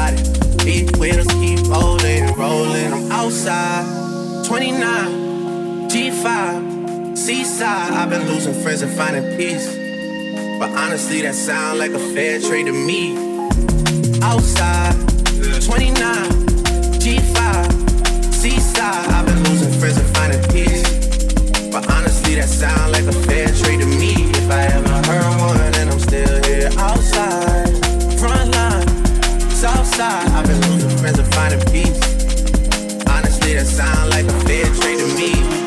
about it. Keep rolling, rolling. I'm outside, 29, G5, seaside. I've been losing friends and finding peace. But honestly, that sound like a fair trade to me. Outside, 29, G5, seaside. I've been losing friends and finding peace. But honestly, that sound like a fair trade to me. If I ever heard one, and I'm still here outside, south side. I've been losing friends and finding peace. Honestly, that sound like a fair trade to me.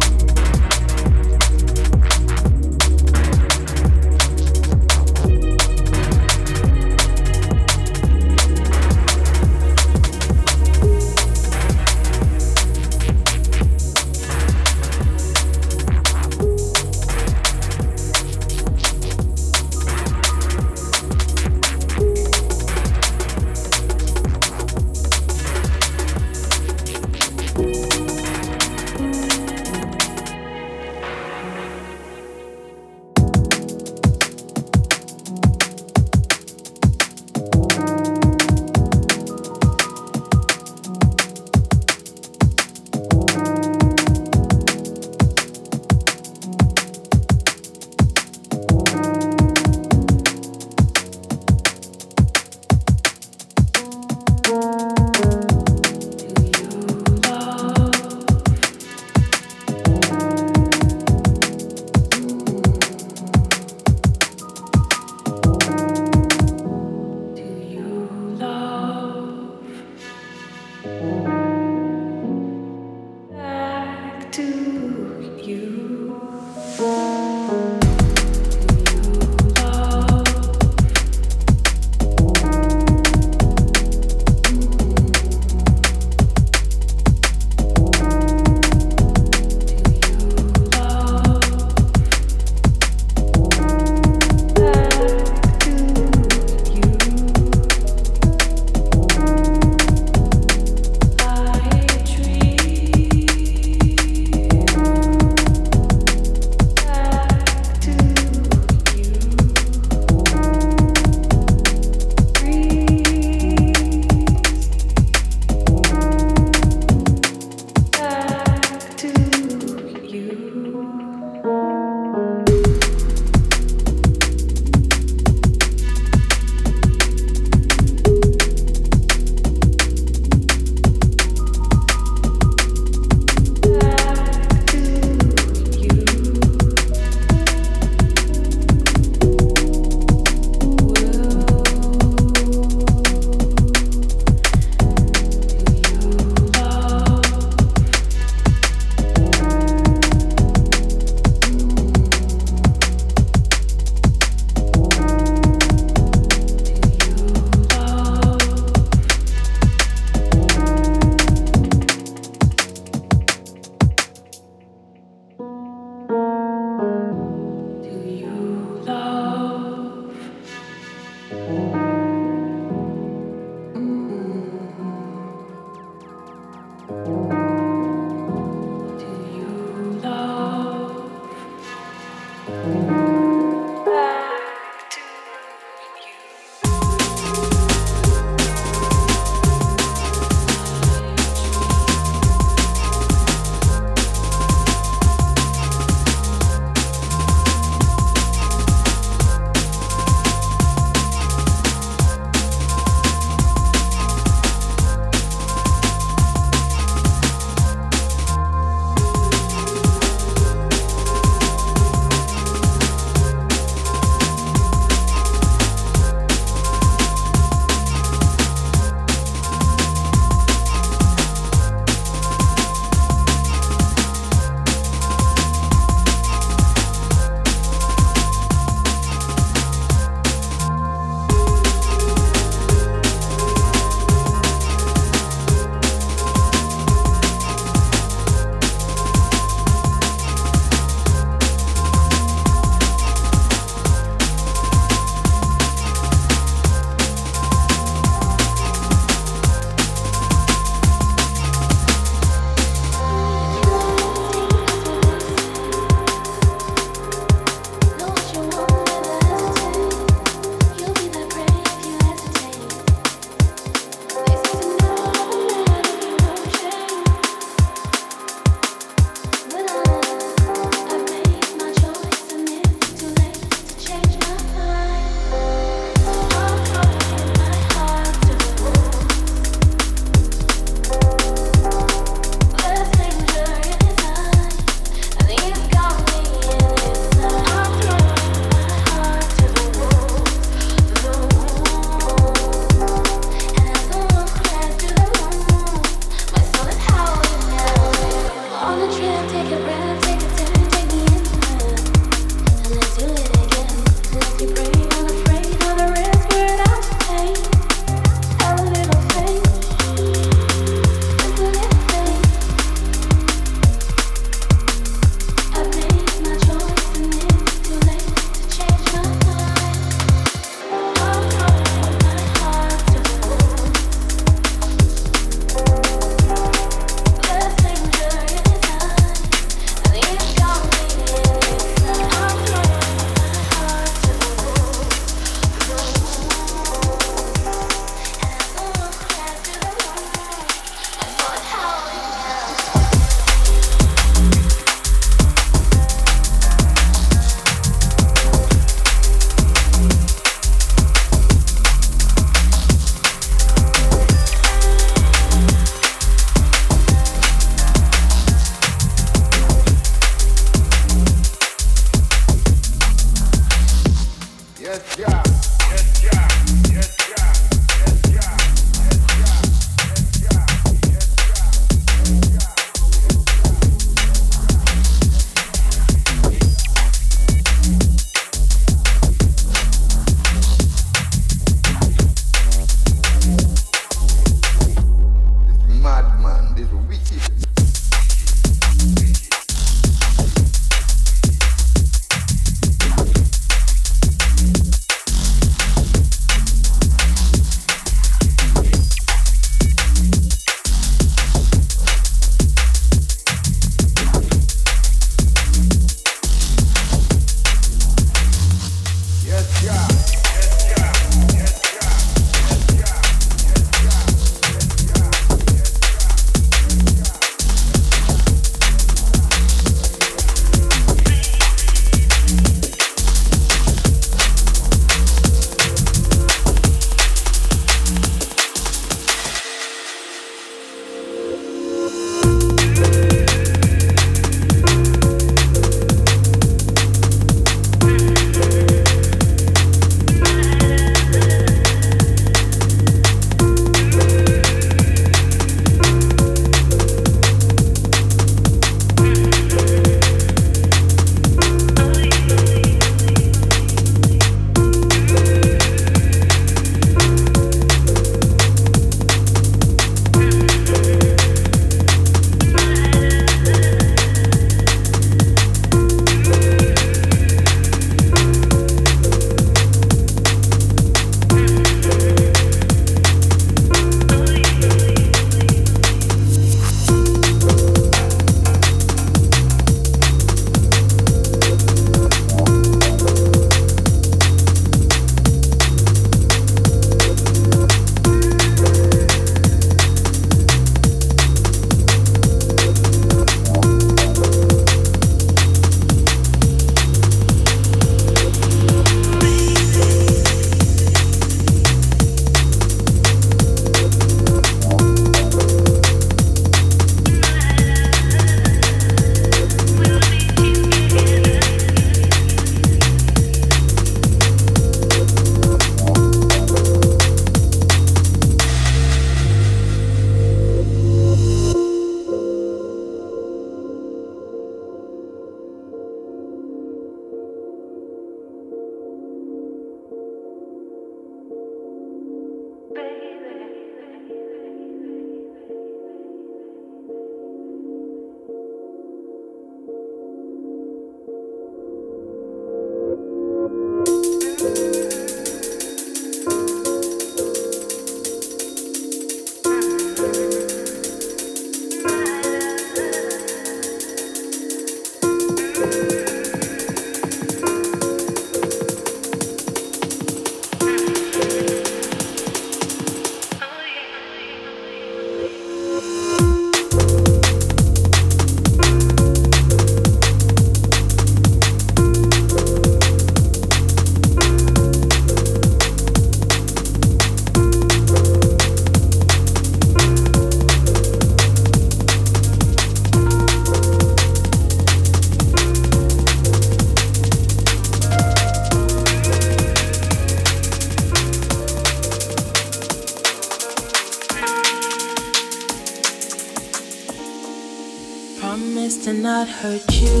to not hurt you.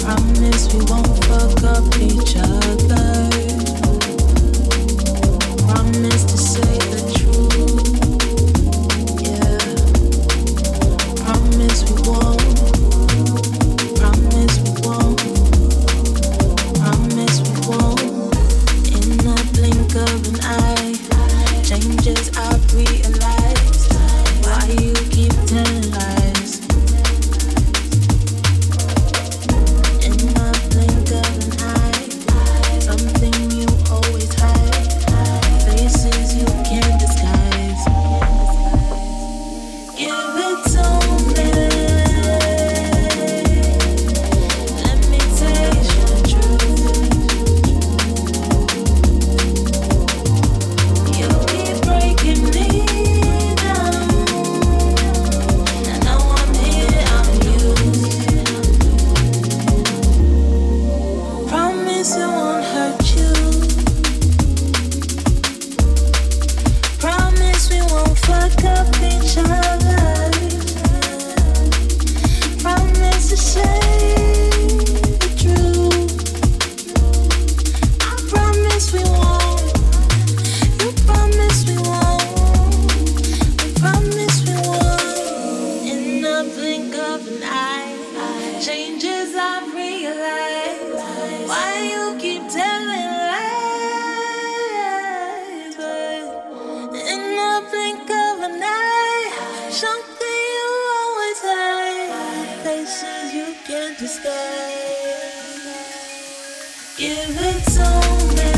Promise we won't fuck up each other. Promise to stay. Give it so many.